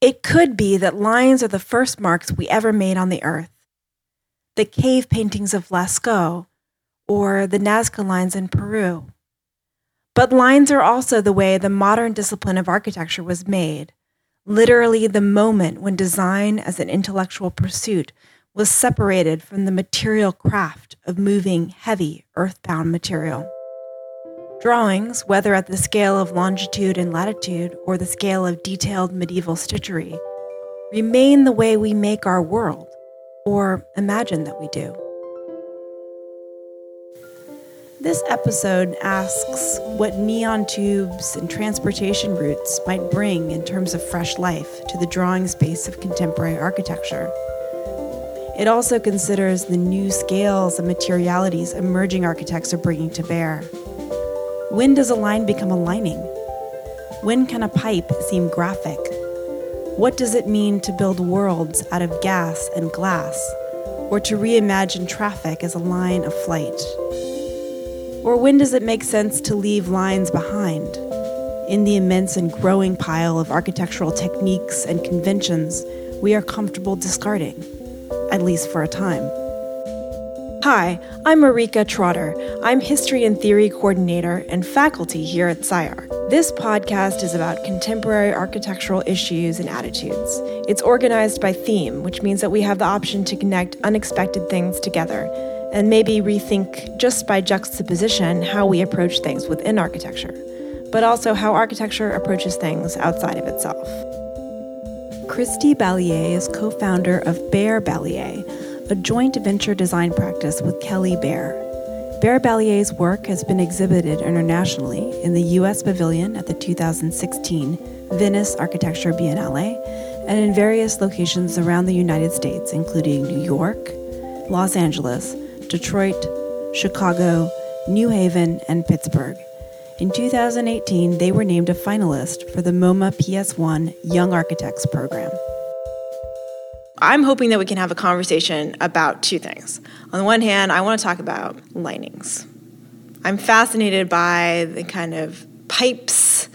It could be that lines are the first marks we ever made on the earth. The cave paintings of Lascaux, or the Nazca lines in Peru. But lines are also the way the modern discipline of architecture was made, literally the moment when design as an intellectual pursuit was separated from the material craft of moving heavy earthbound material. Drawings, whether at the scale of longitude and latitude or the scale of detailed medieval stitchery, remain the way we make our world, or imagine that we do. This episode asks what neon tubes and transportation routes might bring in terms of fresh life to the drawing space of contemporary architecture. It also considers the new scales and materialities emerging architects are bringing to bear. When does a line become a lining? When can a pipe seem graphic? What does it mean to build worlds out of gas and glass, or to reimagine traffic as a line of flight? Or when does it make sense to leave lines behind? In the immense and growing pile of architectural techniques and conventions we are comfortable discarding at least for a time. Hi, I'm Marrikka Trotter. I'm History and Theory Coordinator and faculty here at SCI-Arc. This podcast is about contemporary architectural issues and attitudes. It's organized by theme, which means that we have the option to connect unexpected things together and maybe rethink just by juxtaposition how we approach things within architecture, but also how architecture approaches things outside of itself. Kristy Balliet is co founder of Bair Balliet, a joint venture design practice with Kelly Bair. Bair Balliet's work has been exhibited internationally in the U.S. Pavilion at the 2016 Venice Architecture Biennale and in various locations around the United States, including New York, Los Angeles, Detroit, Chicago, New Haven, and Pittsburgh. In 2018, they were named a finalist for the MoMA PS1 Young Architects program. I'm hoping that we can have a conversation about two things. On the one hand, I want to talk about linings. I'm fascinated by the kind of pipes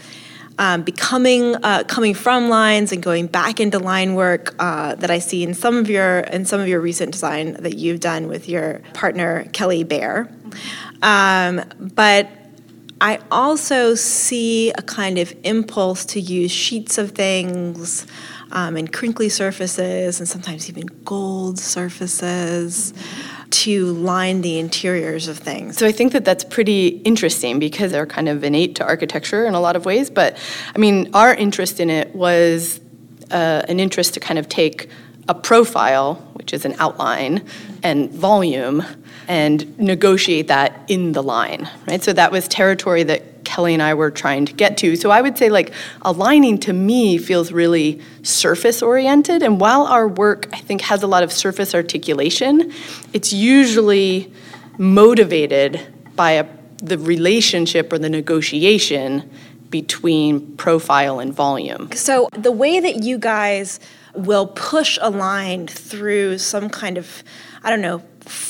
um, becoming uh, coming from lines and going back into line work uh, that I see in some of your in some of your recent design that you've done with your partner Kelly Bair. Um, but I also see a kind of impulse to use sheets of things um, and crinkly surfaces and sometimes even gold surfaces to line the interiors of things. So I think that that's pretty interesting because they're kind of innate to architecture in a lot of ways. But I mean, our interest in it was uh, an interest to kind of take a profile, which is an outline, and volume and negotiate that in the line, right? So that was territory that Kelly and I were trying to get to. So I would say, like, aligning to me feels really surface oriented. And while our work, I think, has a lot of surface articulation, it's usually motivated by a, the relationship or the negotiation between profile and volume. So the way that you guys will push a line through some kind of, I don't know,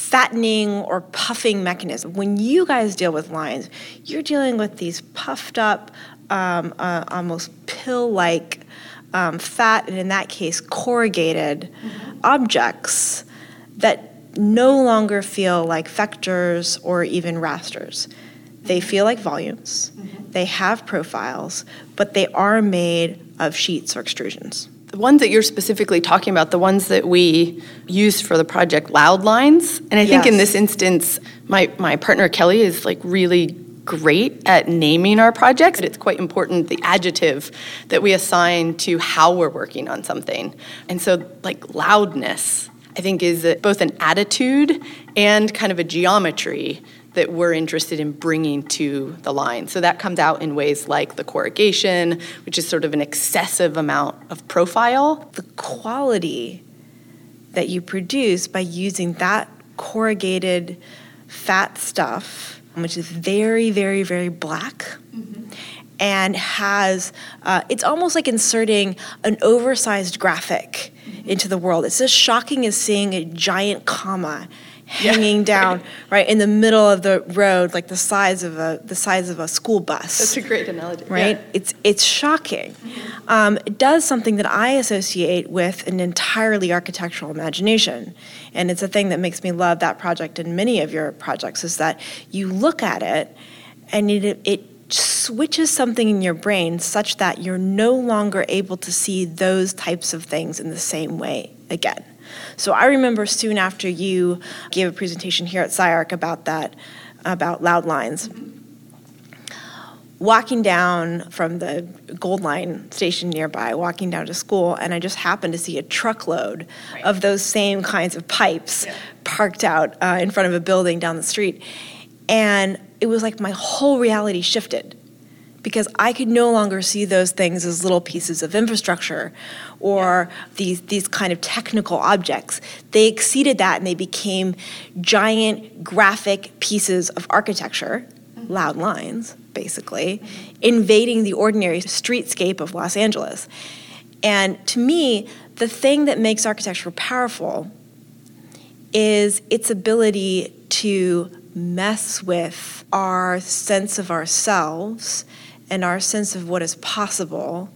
fattening or puffing mechanism. When you guys deal with lines, you're dealing with these puffed up, um, uh, almost pill like um, fat, and in that case, corrugated mm-hmm. objects that no longer feel like vectors or even rasters. They feel like volumes, mm-hmm. they have profiles, but they are made of sheets or extrusions the ones that you're specifically talking about, the ones that we used for the project Loud Lines. And I think in this instance, my, my partner Kelly is like really great at naming our projects. It's quite important the adjective that we assign to how we're working on something. And so, like, loudness, I think, is both an attitude and kind of a geometry that we're interested in bringing to the line. So that comes out in ways like the corrugation, which is sort of an excessive amount of profile. The quality that you produce by using that corrugated fat stuff, which is very, very, very black. Mm-hmm. And has, uh, it's almost like inserting an oversized graphic mm-hmm. into the world. It's as shocking as seeing a giant comma hanging down right in the middle of the road, like the size of a the size of a school bus. That's a great analogy. Right? Yeah. It's it's shocking. Um, it does something that I associate with an entirely architectural imagination, and it's a thing that makes me love that project and many of your projects is that you look at it, and it it switches something in your brain such that you're no longer able to see those types of things in the same way again. So I remember soon after you gave a presentation here at SCI-Arc about that, about loud lines. Walking down from the Gold Line station nearby, walking down to school, and I just happened to see a truckload right. of those same kinds of pipes yeah. parked out uh, in front of a building down the street. And it was like my whole reality shifted because I could no longer see those things as little pieces of infrastructure or these, these kind of technical objects. They exceeded that and they became giant graphic pieces of architecture, mm-hmm. loud lines, basically, invading the ordinary streetscape of Los Angeles. And to me, the thing that makes architecture powerful is its ability to mess with our sense of ourselves and our sense of what is possible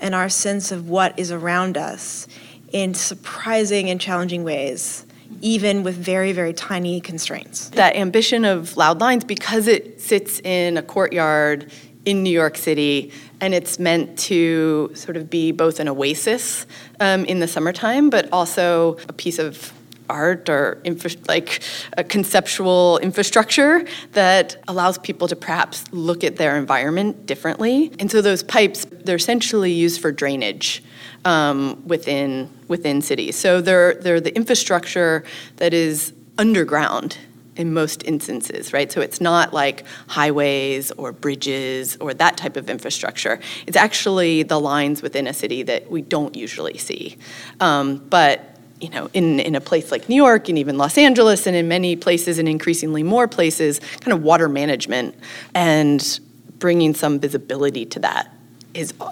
and our sense of what is around us in surprising and challenging ways even with very, very tiny constraints. That ambition of Loud Lines, because it sits in a courtyard in New York City, and it's meant to sort of be both an oasis um, in the summertime, but also a piece of art or infra- like a conceptual infrastructure that allows people to perhaps look at their environment differently. And so those pipes, they're essentially used for drainage um, within within cities. So they're they're the infrastructure that is underground in most instances, right? So it's not like highways or bridges or that type of infrastructure. It's actually the lines within a city that we don't usually see. Um, but you know, in, in a place like New York and even Los Angeles and in many places and increasingly more places, kind of water management and bringing some visibility to that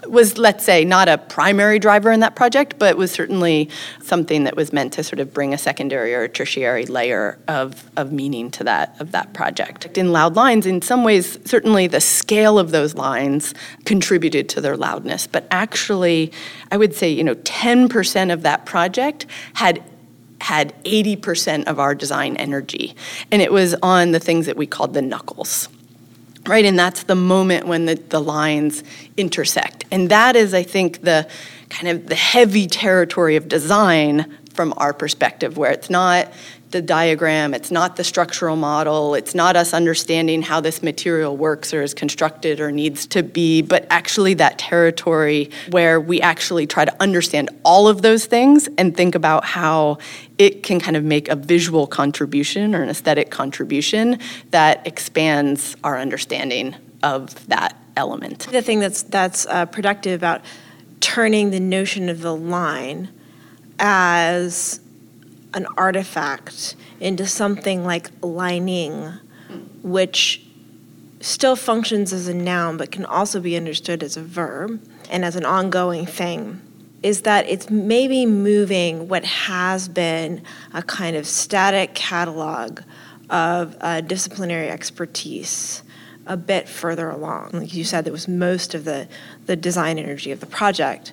was let's say not a primary driver in that project, but was certainly something that was meant to sort of bring a secondary or a tertiary layer of, of meaning to that of that project. In loud lines, in some ways, certainly the scale of those lines contributed to their loudness, but actually, I would say you know 10% of that project had had 80% of our design energy, and it was on the things that we called the knuckles right? And that's the moment when the, the lines intersect. And that is, I think, the kind of the heavy territory of design from our perspective, where it's not the diagram, it's not the structural model, it's not us understanding how this material works or is constructed or needs to be, but actually that territory where we actually try to understand all of those things and think about how it can kind of make a visual contribution or an aesthetic contribution that expands our understanding of that element. The thing that's that's uh, productive about turning the notion of the line as an artifact into something like lining, which still functions as a noun but can also be understood as a verb and as an ongoing thing, is that it's maybe moving what has been a kind of static catalog of uh, disciplinary expertise a bit further along. Like you said, that was most of the, the design energy of the project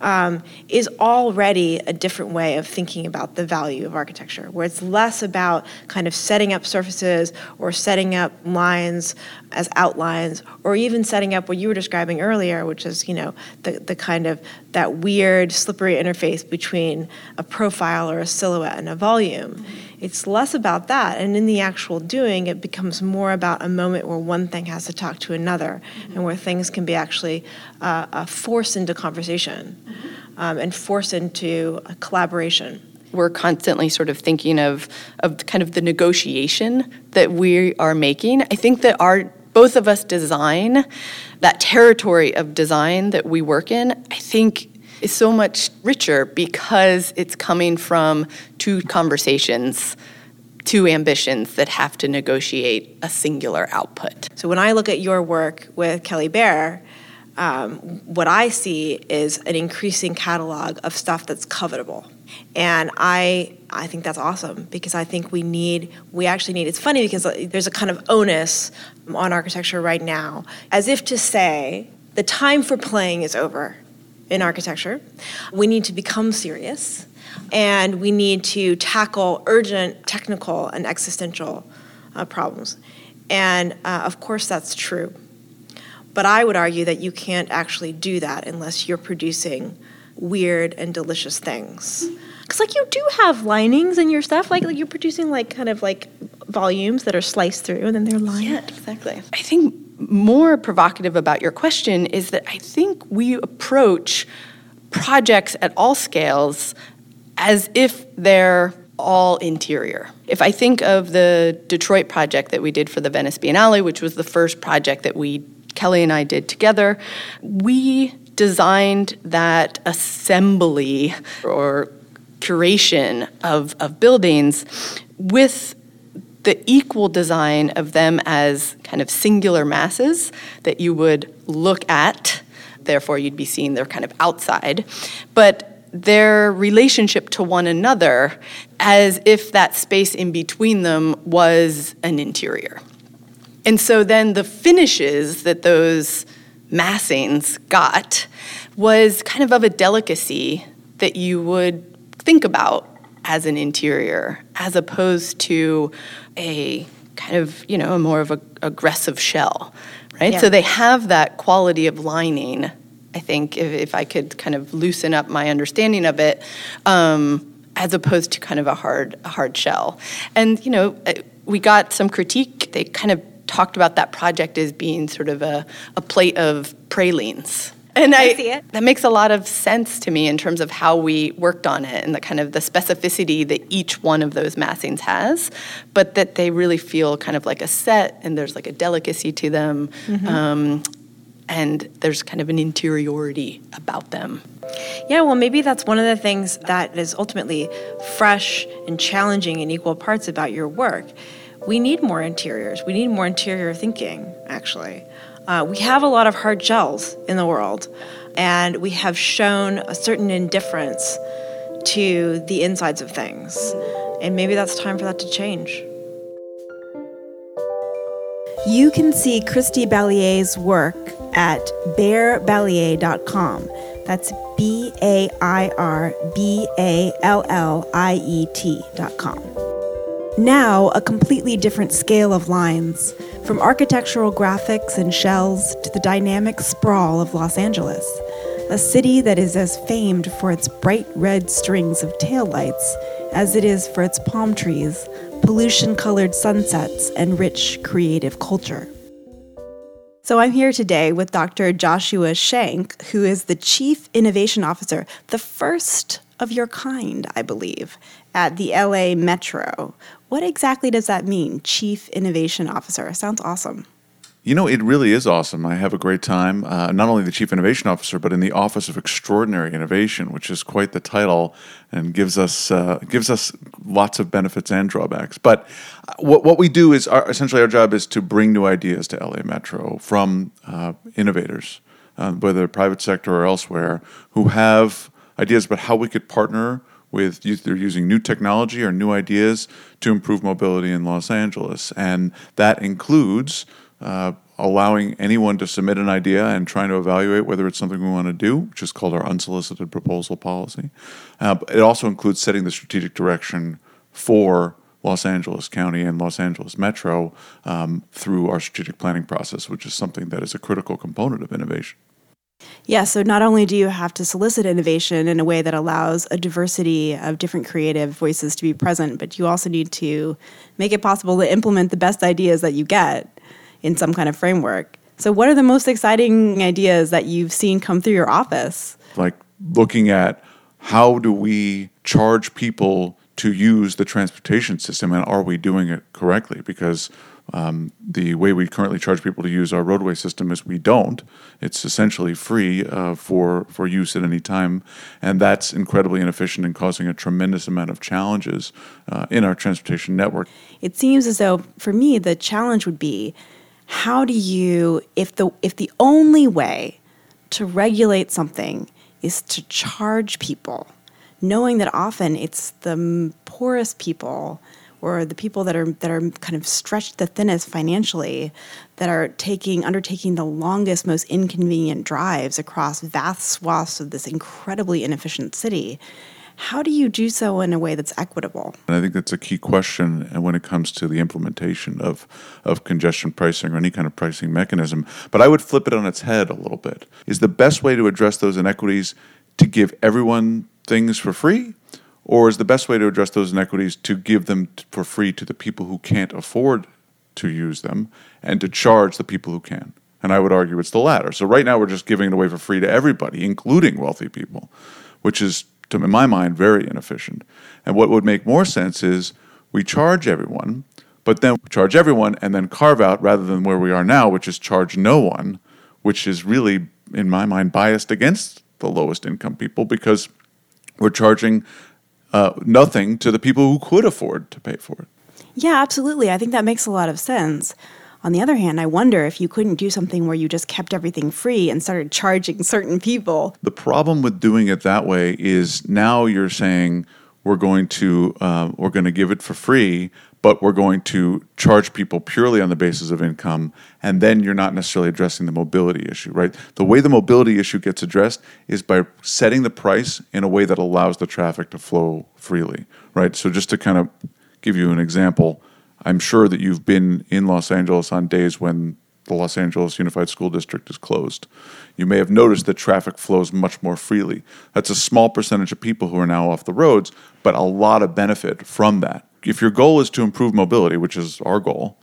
um, is already a different way of thinking about the value of architecture, where it's less about kind of setting up surfaces or setting up lines as outlines, or even setting up what you were describing earlier, which is you know the the kind of that weird slippery interface between a profile or a silhouette and a volume. It's less about that, and in the actual doing, it becomes more about a moment where one thing has to talk to another, mm-hmm. and where things can be actually uh, uh, forced into conversation mm-hmm. um, and forced into collaboration we're constantly sort of thinking of of kind of the negotiation that we are making. I think that our both of us design that territory of design that we work in. I think is so much richer because it's coming from two conversations, two ambitions that have to negotiate a singular output. So when I look at your work with Kelly Bair, um, what I see is an increasing catalog of stuff that's covetable And I I think that's awesome because I think we need we actually need it's funny because there's a kind of onus on architecture right now as if to say the time for playing is over in architecture. We need to become serious and we need to tackle urgent technical and existential uh, problems. And uh, of course, that's true. But I would argue that you can't actually do that unless you're producing weird and delicious things. Because, like, you do have linings in your stuff. Like, like, you're producing, like, kind of like volumes that are sliced through and then they're lined. Yeah, exactly. I think more provocative about your question is that I think we approach projects at all scales as if they're all interior. If I think of the Detroit project that we did for the Venice Biennale, which was the first project that we, Kelly and I did together, we designed that assembly or curation of, of buildings with the equal design of them as kind of singular masses that you would look at, therefore, you'd be seeing their kind of outside. But their relationship to one another as if that space in between them was an interior. And so then the finishes that those massings got was kind of of a delicacy that you would think about as an interior as opposed to a kind of, you know, more of a aggressive shell, right? Yeah. So they have that quality of lining I think, if, if I could kind of loosen up my understanding of it, um, as opposed to kind of a hard, a hard shell. And, you know, uh, we got some critique. They kind of talked about that project as being sort of a, a plate of pralines. And I, I, see it. That makes a lot of sense to me in terms of how we worked on it and the kind of the specificity that each one of those massings has, but that they really feel kind of like a set and there's like a delicacy to them. Mm-hmm. Um, and there's kind of an interiority about them. Yeah, well, maybe that's one of the things that is ultimately fresh and challenging in equal parts about your work. We need more interiors. We need more interior thinking, actually. Uh, we have a lot of hard shells in the world, and we have shown a certain indifference to the insides of things. And maybe that's time for that to change. You can see Kristy Balliet's work at bairballiet.com. That's B A I R B A L L I E T.com. Now, a completely different scale of lines, from architectural graphics and shells to the dynamic sprawl of Los Angeles, a city that is as famed for its bright red strings of taillights as it is for its palm trees, pollution colored sunsets, and rich creative culture. So I'm here today with Dr. Joshua Schank, who is the Chief Innovation Officer, the first of your kind, I believe, at the LA Metro. What exactly does that mean, Chief Innovation Officer? Sounds awesome. You know, it really is awesome. I have a great time, uh, not only the Chief Innovation Officer, but in the Office of Extraordinary Innovation, which is quite the title and gives us uh, gives us lots of benefits and drawbacks. But uh, what, what we do is our, essentially our job is to bring new ideas to LA Metro from uh, innovators, uh, whether private sector or elsewhere, who have ideas about how we could partner with either using new technology or new ideas to improve mobility in Los Angeles, and that includes uh, allowing anyone to submit an idea and trying to evaluate whether it's something we want to do, which is called our unsolicited proposal policy. Uh, it also includes setting the strategic direction for Los Angeles County and Los Angeles Metro um, through our strategic planning process, which is something that is a critical component of innovation. Yeah, so not only do you have to solicit innovation in a way that allows a diversity of different creative voices to be present, but you also need to make it possible to implement the best ideas that you get in some kind of framework. So, what are the most exciting ideas that you've seen come through your office? Like looking at how do we charge people to use the transportation system and are we doing it correctly? Because um, the way we currently charge people to use our roadway system is we don't. It's essentially free uh, for for use at any time, and that's incredibly inefficient and causing a tremendous amount of challenges uh, in our transportation network. It seems as though, for me, the challenge would be how do you if the if the only way to regulate something is to charge people knowing that often it's the poorest people or the people that are that are kind of stretched the thinnest financially that are taking undertaking the longest most inconvenient drives across vast swaths of this incredibly inefficient city how do you do so in a way that's equitable? And I think that's a key question when it comes to the implementation of, of congestion pricing or any kind of pricing mechanism. But I would flip it on its head a little bit. Is the best way to address those inequities to give everyone things for free? Or is the best way to address those inequities to give them for free to the people who can't afford to use them and to charge the people who can? And I would argue it's the latter. So right now we're just giving it away for free to everybody, including wealthy people, which is to in my mind, very inefficient. And what would make more sense is we charge everyone, but then charge everyone and then carve out rather than where we are now, which is charge no one, which is really, in my mind, biased against the lowest income people because we're charging uh, nothing to the people who could afford to pay for it. Yeah, absolutely. I think that makes a lot of sense. On the other hand, I wonder if you couldn't do something where you just kept everything free and started charging certain people. The problem with doing it that way is now you're saying we're going to uh, we're going to give it for free, but we're going to charge people purely on the basis of income, and then you're not necessarily addressing the mobility issue, right? The way the mobility issue gets addressed is by setting the price in a way that allows the traffic to flow freely, right? So just to kind of give you an example, I'm sure that you've been in Los Angeles on days when the Los Angeles Unified School District is closed. You may have noticed that traffic flows much more freely. That's a small percentage of people who are now off the roads, but a lot of benefit from that. If your goal is to improve mobility, which is our goal,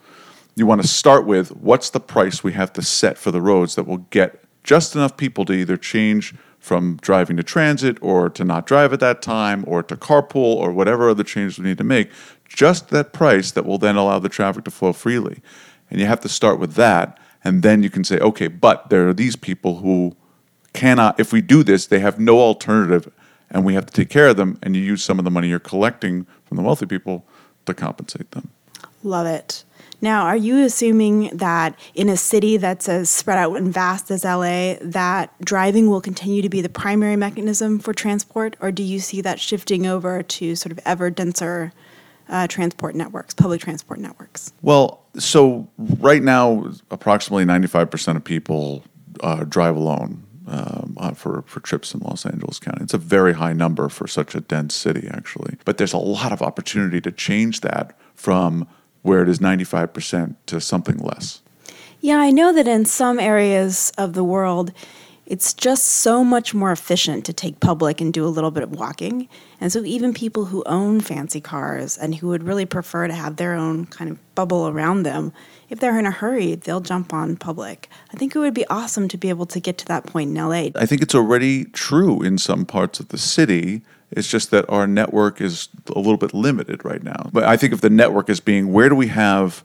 you want to start with what's the price we have to set for the roads that will get just enough people to either change from driving to transit or to not drive at that time or to carpool or whatever other changes we need to make, just that price that will then allow the traffic to flow freely. And you have to start with that. And then you can say, okay, but there are these people who cannot, if we do this, they have no alternative and we have to take care of them. And you use some of the money you're collecting from the wealthy people to compensate them. Love it. Now, are you assuming that in a city that's as spread out and vast as LA, that driving will continue to be the primary mechanism for transport, or do you see that shifting over to sort of ever denser uh, transport networks, public transport networks? Well, so right now, approximately 95% of people uh, drive alone. Um, uh, for, for trips in Los Angeles County. It's a very high number for such a dense city, actually. But there's a lot of opportunity to change that from where it is 95% to something less. Yeah, I know that in some areas of the world, it's just so much more efficient to take public and do a little bit of walking. And so, even people who own fancy cars and who would really prefer to have their own kind of bubble around them, if they're in a hurry, they'll jump on public. I think it would be awesome to be able to get to that point in LA. I think it's already true in some parts of the city it's just that our network is a little bit limited right now. But I think of the network as being where do we have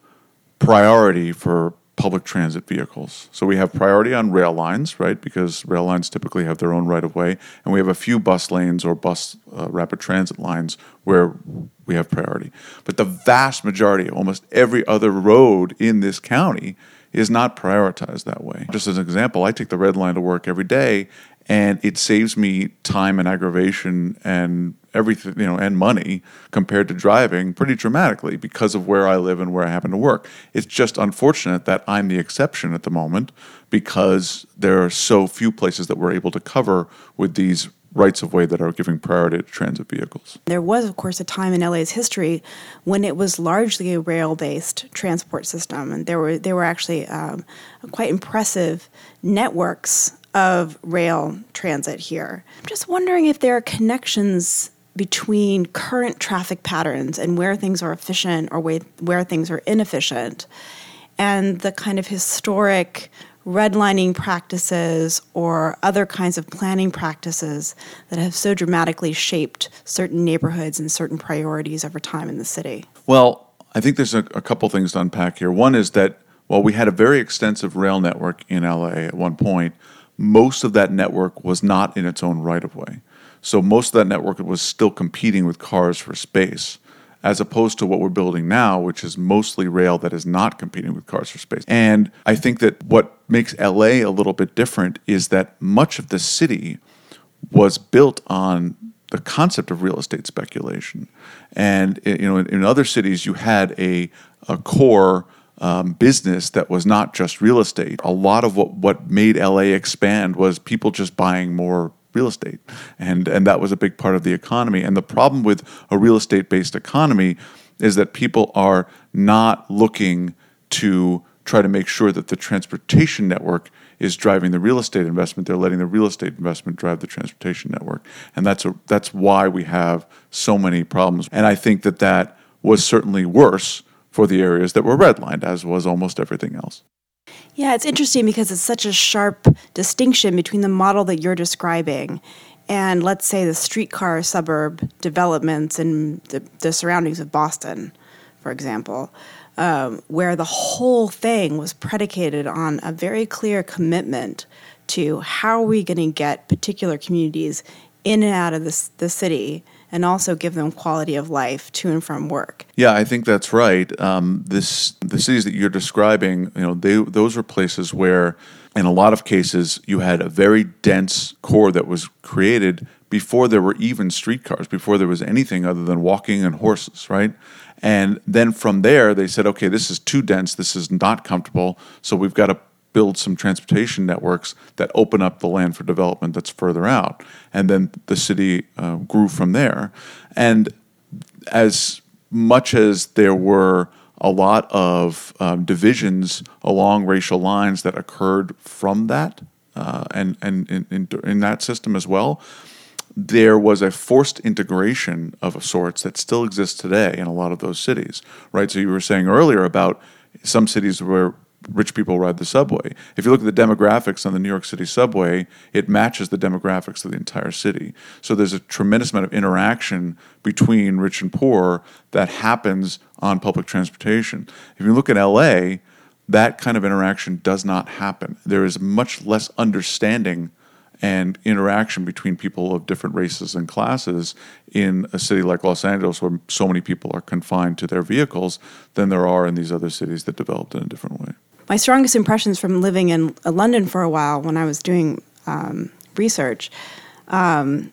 priority for public transit vehicles? So we have priority on rail lines, right? Because rail lines typically have their own right of way. And we have a few bus lanes or bus uh, rapid transit lines where we have priority. But the vast majority, almost every other road in this county, is not prioritized that way. Just as an example, I take the red line to work every day, and it saves me time and aggravation and everything you know and money compared to driving pretty dramatically because of where I live and where I happen to work. It's just unfortunate that I'm the exception at the moment because there are so few places that we're able to cover with these rights of way that are giving priority to transit vehicles. There was, of course, a time in LA's history when it was largely a rail-based transport system, and there were there were actually um, quite impressive networks of rail transit here. I'm just wondering if there are connections between current traffic patterns and where things are efficient or where things are inefficient and the kind of historic redlining practices or other kinds of planning practices that have so dramatically shaped certain neighborhoods and certain priorities over time in the city? Well, I think there's a, a couple things to unpack here. One is that while we had a very extensive rail network in LA at one point, most of that network was not in its own right of way. So most of that network was still competing with cars for space, as opposed to what we're building now, which is mostly rail that is not competing with cars for space. And I think that what makes LA a little bit different is that much of the city was built on the concept of real estate speculation. And eh, you know, in, in other cities, you had a a core um, business that was not just real estate. A lot of what what made LA expand was people just buying more real estate, and and that was a big part of the economy. And the problem with a real estate based economy is that people are not looking to try to make sure that the transportation network is driving the real estate investment. They're letting the real estate investment drive the transportation network, and that's a, that's why we have so many problems. And I think that that was certainly worse for the areas that were redlined, as was almost everything else. Yeah, it's interesting because it's such a sharp distinction between the model that you're describing and, let's say, the streetcar suburb developments in the, the surroundings of Boston, for example um, where the whole thing was predicated on a very clear commitment to how are we going to get particular communities in and out of the, the city and also give them quality of life to and from work. Yeah, I think that's right. Um, this the cities that you're describing, you know, they those are places where, in a lot of cases, you had a very dense core that was created before there were even streetcars, before there was anything other than walking and horses, right? And then from there, they said, okay, this is too dense. This is not comfortable. So we've got to build some transportation networks that open up the land for development that's further out. And then the city uh, grew from there. And as much as there were a lot of um, divisions along racial lines that occurred from that, uh, and, and in, in, in that system as well, there was a forced integration of sorts that still exists today in a lot of those cities, right? So you were saying earlier about some cities where rich people ride the subway. If you look at the demographics on the New York City subway, it matches the demographics of the entire city. So there's a tremendous amount of interaction between rich and poor that happens on public transportation. If you look at LA, that kind of interaction does not happen. There is much less understanding and interaction between people of different races and classes in a city like Los Angeles, where so many people are confined to their vehicles, than there are in these other cities that developed in a different way. My strongest impressions from living in uh, London for a while when I was doing um, research um,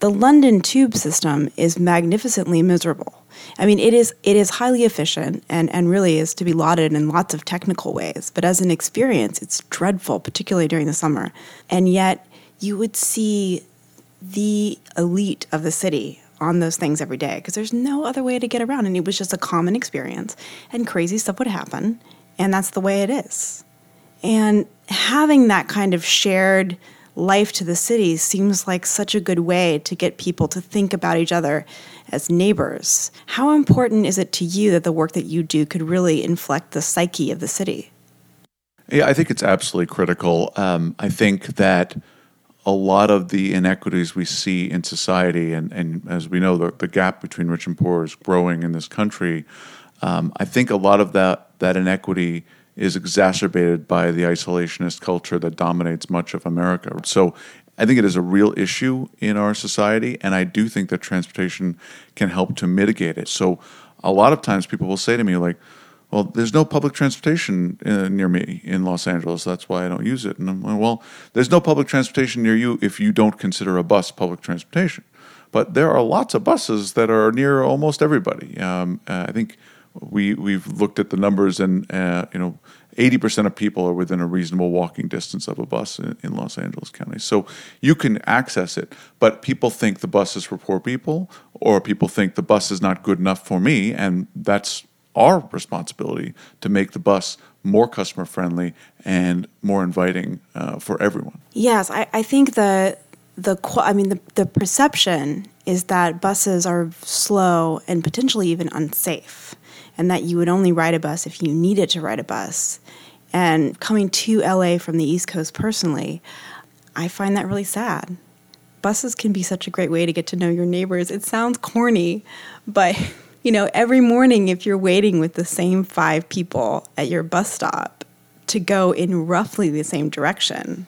the London tube system is magnificently miserable. I mean, it is it is highly efficient and, and really is to be lauded in lots of technical ways. But as an experience, it's dreadful, particularly during the summer. And yet, you would see the elite of the city on those things every day because there's no other way to get around. And it was just a common experience, and crazy stuff would happen. And that's the way it is. And having that kind of shared life to the city seems like such a good way to get people to think about each other as neighbors. How important is it to you that the work that you do could really inflect the psyche of the city? Yeah, I think it's absolutely critical. Um, I think that a lot of the inequities we see in society, and, and as we know, the, the gap between rich and poor is growing in this country. Um, I think a lot of that, that inequity is exacerbated by the isolationist culture that dominates much of America. So I think it is a real issue in our society, and I do think that transportation can help to mitigate it. So a lot of times people will say to me, like, well, there's no public transportation uh, near me in Los Angeles. That's why I don't use it. And I'm like, well, there's no public transportation near you if you don't consider a bus public transportation. But there are lots of buses that are near almost everybody. Um, uh, I think we we've looked at the numbers, and uh, you know, 80% of people are within a reasonable walking distance of a bus in, in, Los Angeles County. So you can access it, but people think the bus is for poor people, or people think the bus is not good enough for me, and that's our responsibility to make the bus more customer friendly and more inviting uh, for everyone. Yes, I, I think the the I mean the, the perception is that buses are slow and potentially even unsafe, and that you would only ride a bus if you needed to ride a bus. And coming to LA from the East Coast personally, I find that really sad. Buses can be such a great way to get to know your neighbors. It sounds corny, but you know, every morning if you're waiting with the same five people at your bus stop to go in roughly the same direction,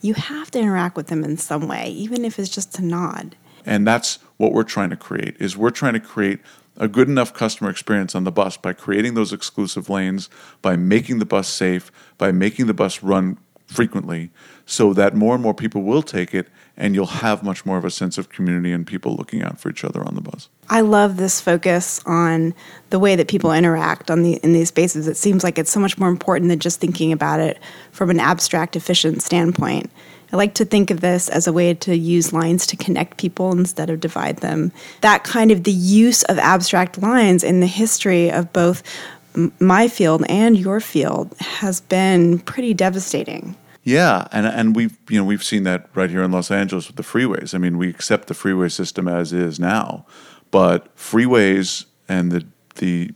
you have to interact with them in some way, even if it's just a nod. And that's what we're trying to create is we're trying to create a good enough customer experience on the bus by creating those exclusive lanes, by making the bus safe, by making the bus run frequently so that more and more people will take it and you'll have much more of a sense of community and people looking out for each other on the bus. I love this focus on the way that people interact on the in these spaces. It seems like it's so much more important than just thinking about it from an abstract efficient standpoint. I like to think of this as a way to use lines to connect people instead of divide them. That kind of the use of abstract lines in the history of both my field and your field has been pretty devastating. Yeah, and and we've you know we've seen that right here in Los Angeles with the freeways. I mean, we accept the freeway system as is now, but freeways and the the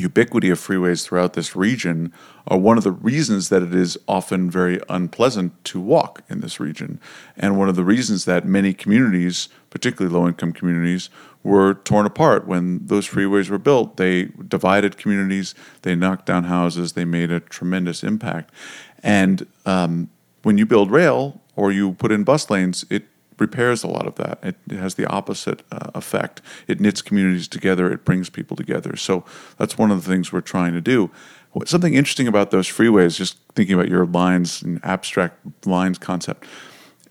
ubiquity of freeways throughout this region are one of the reasons that it is often very unpleasant to walk in this region, and one of the reasons that many communities, particularly low income communities, were torn apart when those freeways were built. They divided communities, they knocked down houses, they made a tremendous impact. And um, when you build rail or you put in bus lanes, it repairs a lot of that. It, it has the opposite uh, effect. It knits communities together, it brings people together. So that's one of the things we're trying to do. Something interesting about those freeways, just thinking about your lines and abstract lines concept,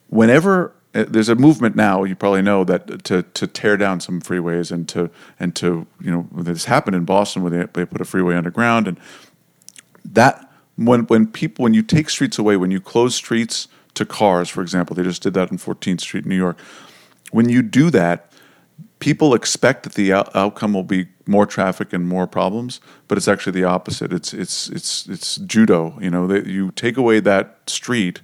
whenever uh, there's a movement now you probably know that to to tear down some freeways and to and to you know this happened in Boston where they, they put a freeway underground and that when when people when you take streets away, when you close streets to cars, for example, they just did that in 14th Street, New York. When you do that, people expect that the out- outcome will be more traffic and more problems, but it's actually the opposite. It's it's it's it's judo. You know, that you take away that street,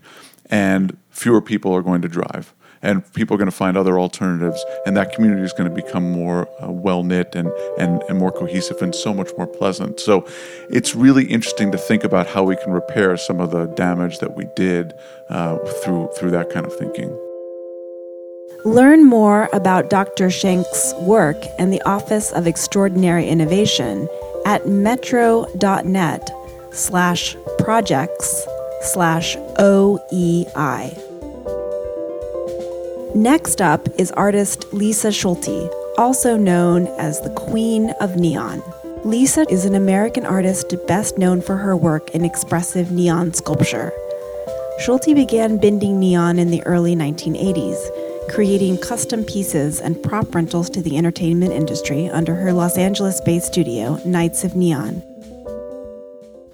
and fewer people are going to drive and people are going to find other alternatives, and that community is going to become more uh, well knit and, and, and more cohesive and so much more pleasant. So it's really interesting to think about how we can repair some of the damage that we did uh, through, through that kind of thinking. Learn more about Dr. Schank's work and the Office of Extraordinary Innovation at metro.net slash projects slash OEI. Next up is artist Lisa Schulte, also known as the Queen of Neon. Lisa is an American artist best known for her work in expressive neon sculpture. Schulte began bending neon in the early 1980s, creating custom pieces and prop rentals to the entertainment industry under her Los Angeles based studio, Nights of Neon.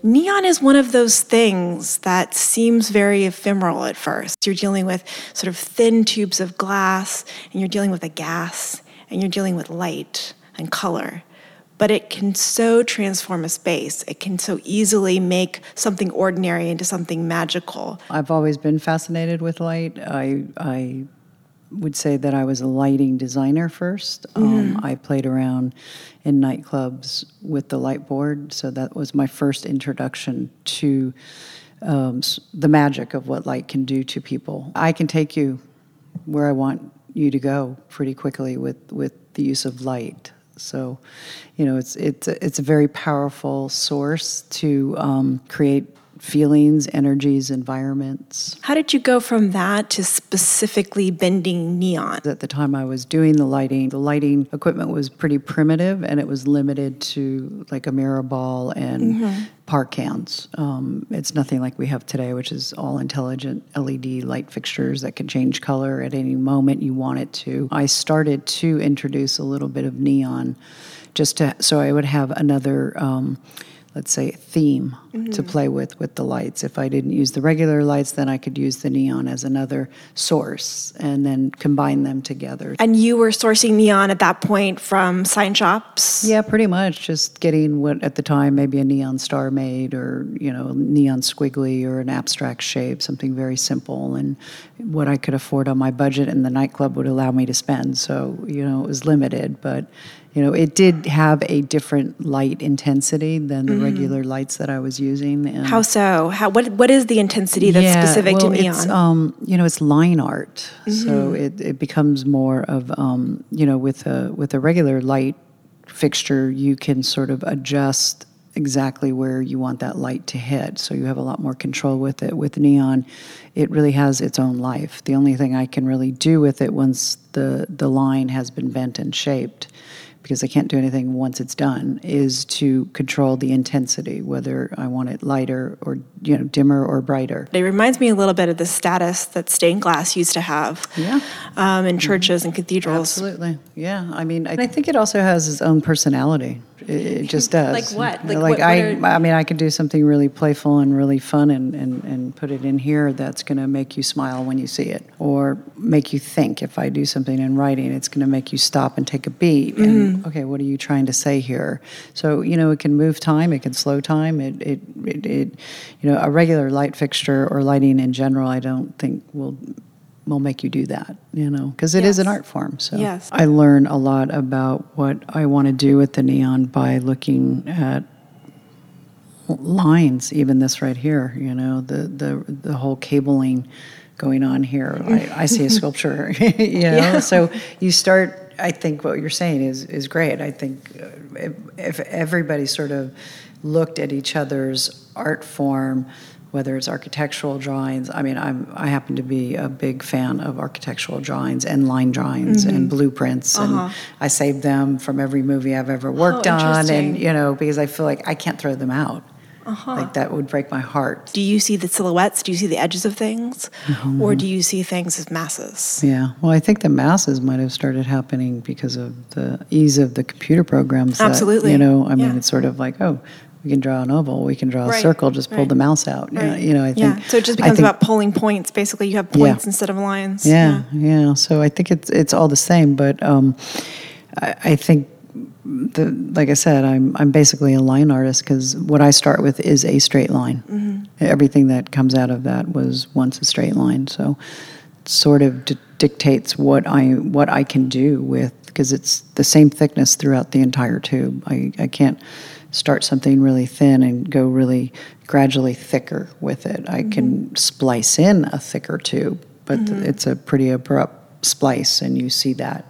Neon is one of those things that seems very ephemeral at first. You're dealing with sort of thin tubes of glass, and you're dealing with a gas, and you're dealing with light and color. But it can so transform a space. It can so easily make something ordinary into something magical. I've always been fascinated with light. I, I would say that I was a lighting designer 1st um, mm-hmm. um, I played around in nightclubs with the light board, so that was my first introduction to um, the magic of what light can do to people. I can take you where I want you to go pretty quickly with, with the use of light. So, you know, it's it's it's a very powerful source to um, create feelings, energies, environments. How did you go from that to specifically bending neon? At the time I was doing the lighting, the lighting equipment was pretty primitive and it was limited to like a mirror ball and mm-hmm. PAR cans. Um, it's nothing like we have today, which is all intelligent LED light fixtures that can change color at any moment you want it to. I started to introduce a little bit of neon just to, so I would have another. Um, let's say theme mm-hmm. to play with with the lights. If i didn't use the regular lights then i could use the neon as another source and then combine them together. And you were sourcing neon at that point from sign shops? Yeah pretty much. Just getting what at the time maybe a neon star made or you know neon squiggly or an abstract shape something very simple and what i could afford on my budget and the nightclub would allow me to spend. So you know it was limited but you know, it did have a different light intensity than the mm. regular lights that I was using. And How so? How what what is the intensity that's yeah, specific well, to neon? It's, um, you know, it's line art, mm-hmm. so it, it becomes more of um, you know, with a with a regular light fixture, you can sort of adjust exactly where you want that light to hit. So you have a lot more control with it. With neon, it really has its own life. The only thing I can really do with it once the the line has been bent and shaped because I can't do anything once it's done, is to control the intensity, whether I want it lighter or you know dimmer or brighter. It reminds me a little bit of the status that stained glass used to have Yeah. um, in churches and cathedrals. Absolutely, yeah. I mean, I, I think it also has its own personality. It, just does. Like what? Like Like, what- what I, are- I mean, I could do something really playful and really fun, and, and, and put it in here that's going to make you smile when you see it, or make you think. If I do something in writing, it's going to make you stop and take a beat. And Mm-hmm. okay, what are you trying to say here? So you know, it can move time, it can slow time. It, it, it, it you know, a regular light fixture or lighting in general, I don't think will will make you do that, you know, because it is an art form. So Yes. I learn a lot about what I want to do with the neon by looking at lines, even this right here, you know, the, the, the whole cabling going on here. I, I see a sculpture, you know, Yeah. so you start, I think what you're saying is, is great. I think uh, if, if everybody sort of looked at each other's art form, whether it's architectural drawings. I mean, I'm I happen to be a big fan of architectural drawings and line drawings Mm-hmm. and blueprints, Uh-huh. and I save them from every movie I've ever worked Oh, on, and you know, because I feel like I can't throw them out. Uh-huh. Like that would break my heart. Do you see the silhouettes? Do you see the edges of things? Mm-hmm. Or do you see things as masses? Yeah. Well, I think the masses might have started happening because of the ease of the computer programs. that, Absolutely. you know, I mean, Yeah. it's sort of like, oh, we can draw an oval, we can draw a circle, just pull right. the mouse out. Yeah, Right. You know, I think. yeah. So it just becomes think- about pulling points. Basically, you have Yeah. points instead of lines. Yeah, yeah. So I think it's it's all the same, but um, I, I think the like I said, I'm I'm basically a line artist because what I start with is a straight line. Mm-hmm. Everything that comes out of that was once a straight line. So it sort of d- dictates what I what I can do with because it's the same thickness throughout the entire tube. I, I can't start something really thin and go really gradually thicker with it. I can mm-hmm. splice in a thicker tube, but mm-hmm. it's a pretty abrupt splice, and you see that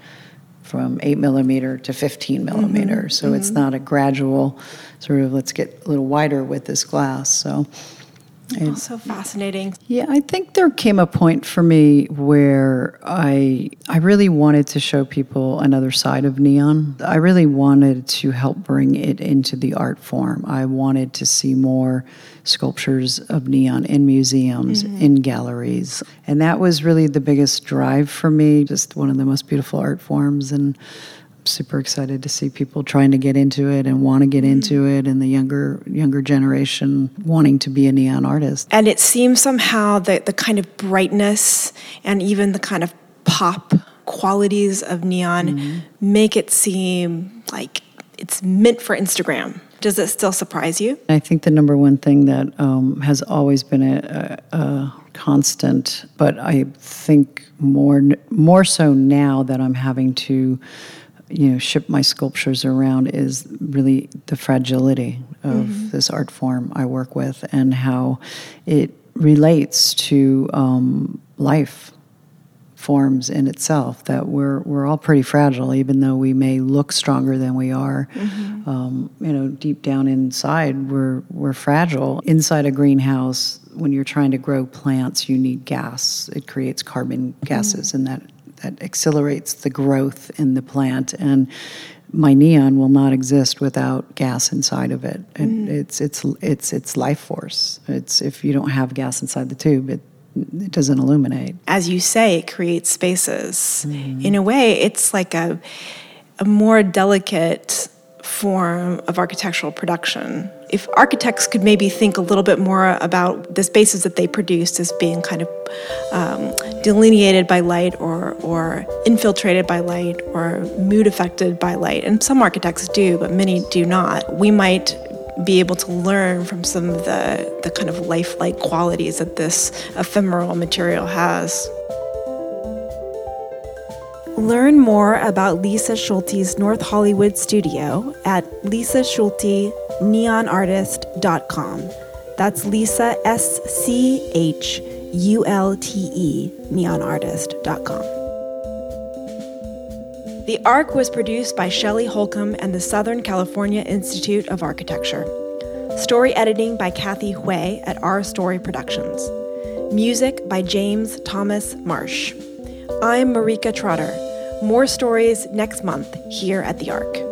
from 8 millimeter to 15 mm-hmm. millimeter. So it's not a gradual sort of let's get a little wider with this glass. So Oh, so fascinating. yeah, I think there came a point for me where I I really wanted to show people another side of neon. I really wanted to help bring it into the art form. I wanted to see more sculptures of neon in museums, mm-hmm. in galleries. And that was really the biggest drive for me, just one of the most beautiful art forms and super excited to see people trying to get into it and want to get into it and the younger younger generation wanting to be a neon artist. And it seems somehow that the kind of brightness and even the kind of pop qualities of neon Mm-hmm. make it seem like it's meant for Instagram. Does it still surprise you? I think the number one thing that um, has always been a, a, a constant, but I think more more so now that I'm having to, you know, ship my sculptures around is really the fragility of this art form I work with and how it relates to um, life forms in itself that we're we're all pretty fragile even though we may look stronger than we are. Um, you know deep down inside we're we're fragile. Inside a greenhouse when you're trying to grow plants you need gas. It creates carbon gases and that that accelerates the growth in the plant. And my neon will not exist without gas inside of it. And mm-hmm. it's it's it's it's life force. It's if you don't have gas inside the tube it it doesn't illuminate. As you say, it creates spaces. Mm-hmm. In a way, it's like a, a more delicate form of architectural production. If architects could maybe think a little bit more about the spaces that they produce as being kind of um, delineated by light or, or infiltrated by light or mood affected by light, and some architects do, but many do not, we might be able to learn from some of the, the kind of lifelike qualities that this ephemeral material has. Learn more about Lisa Schulte's North Hollywood studio at lisaschulteneonartist.com. That's Lisa, S C H U L T E, neonartist.com. The ARC was produced by Shelley Holcomb and the Southern California Institute of Architecture. Story editing by Kathy Hui at Our Story Productions. Music by James Thomas Marsh. I'm Marrikka Trotter. More stories next month here at the Arc.